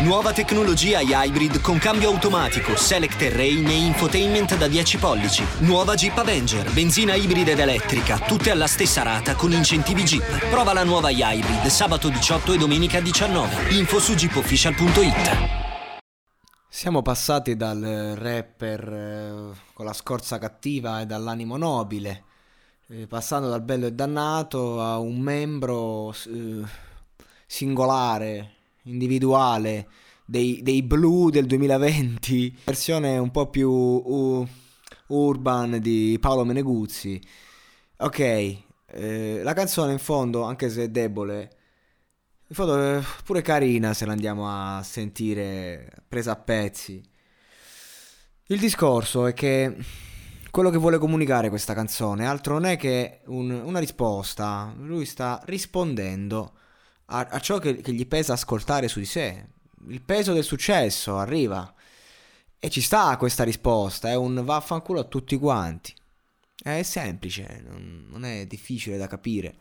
Nuova tecnologia Hybrid con cambio automatico, select terrain e infotainment da 10 pollici. Nuova Jeep Avenger, benzina ibrida ed elettrica, tutte alla stessa rata con incentivi Jeep. Prova la nuova Hybrid sabato 18 e domenica 19. Info su jeepofficial.it. Siamo passati dal rapper eh, con la scorza cattiva e dall'animo nobile, eh, passando dal bello e dannato a un membro eh, singolare, individuale dei, dei blu del 2020, versione un po' più uh, urban di Paolo Meneguzzi. Ok, eh, la canzone in fondo, anche se è debole, in fondo è pure carina se la andiamo a sentire presa a pezzi. Il discorso è che quello che vuole comunicare questa canzone altro non è che un, una risposta. Lui sta rispondendo a, a ciò che, che, gli pesa ascoltare su di sé. Il peso del successo arriva. E ci sta questa risposta, è un vaffanculo a tutti quanti. È semplice, non, non è difficile da capire,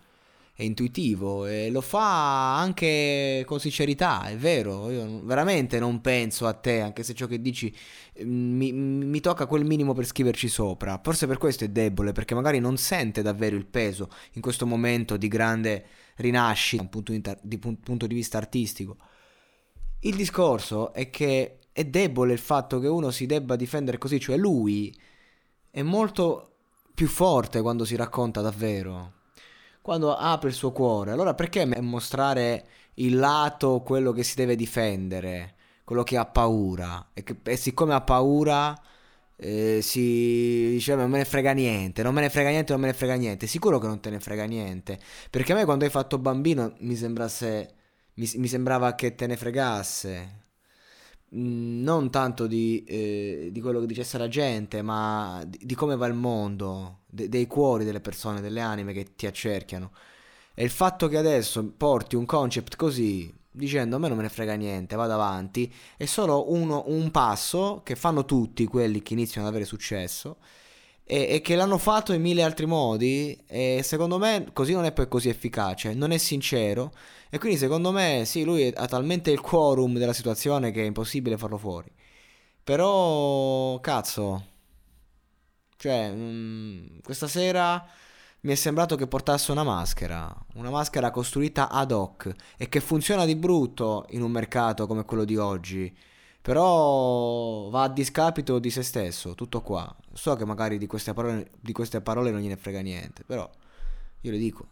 è intuitivo e lo fa anche con sincerità, è vero, io veramente non penso a te, anche se ciò che dici mm, mi, mi tocca quel minimo per scriverci sopra. Forse per questo è debole, perché magari non sente davvero il peso in questo momento di grande rinascita da un punto di, di, punto di vista artistico. Il discorso è che è debole il fatto che uno si debba difendere così, cioè lui è molto più forte quando si racconta davvero, quando apre il suo cuore. Allora perché mostrare il lato, quello che si deve difendere, quello che ha paura? E, che, e siccome ha paura eh, si dice non me ne frega niente, non me ne frega niente, non me ne frega niente. Sicuro che non te ne frega niente. Perché a me quando hai fatto bambino mi sembrasse mi, mi sembrava che te ne fregasse. Non tanto di, eh, di, quello che dicesse la gente, ma di, di come va il mondo, de, dei cuori delle persone, delle anime che ti accerchiano. E il fatto che adesso porti un concept così dicendo a me non me ne frega niente, vado avanti, è solo uno, un passo che fanno tutti quelli che iniziano ad avere successo e, e, che l'hanno fatto in mille altri modi e secondo me così non è poi così efficace, non è sincero e quindi secondo me sì, lui ha talmente il quorum della situazione che è impossibile farlo fuori. Però cazzo, cioè mh, mm, questa sera mi è sembrato che portasse una maschera, una maschera costruita ad hoc e che funziona di brutto in un mercato come quello di oggi. Però va a discapito di se stesso, tutto qua. So che magari di queste parole, di queste parole non gliene frega niente, però io le dico.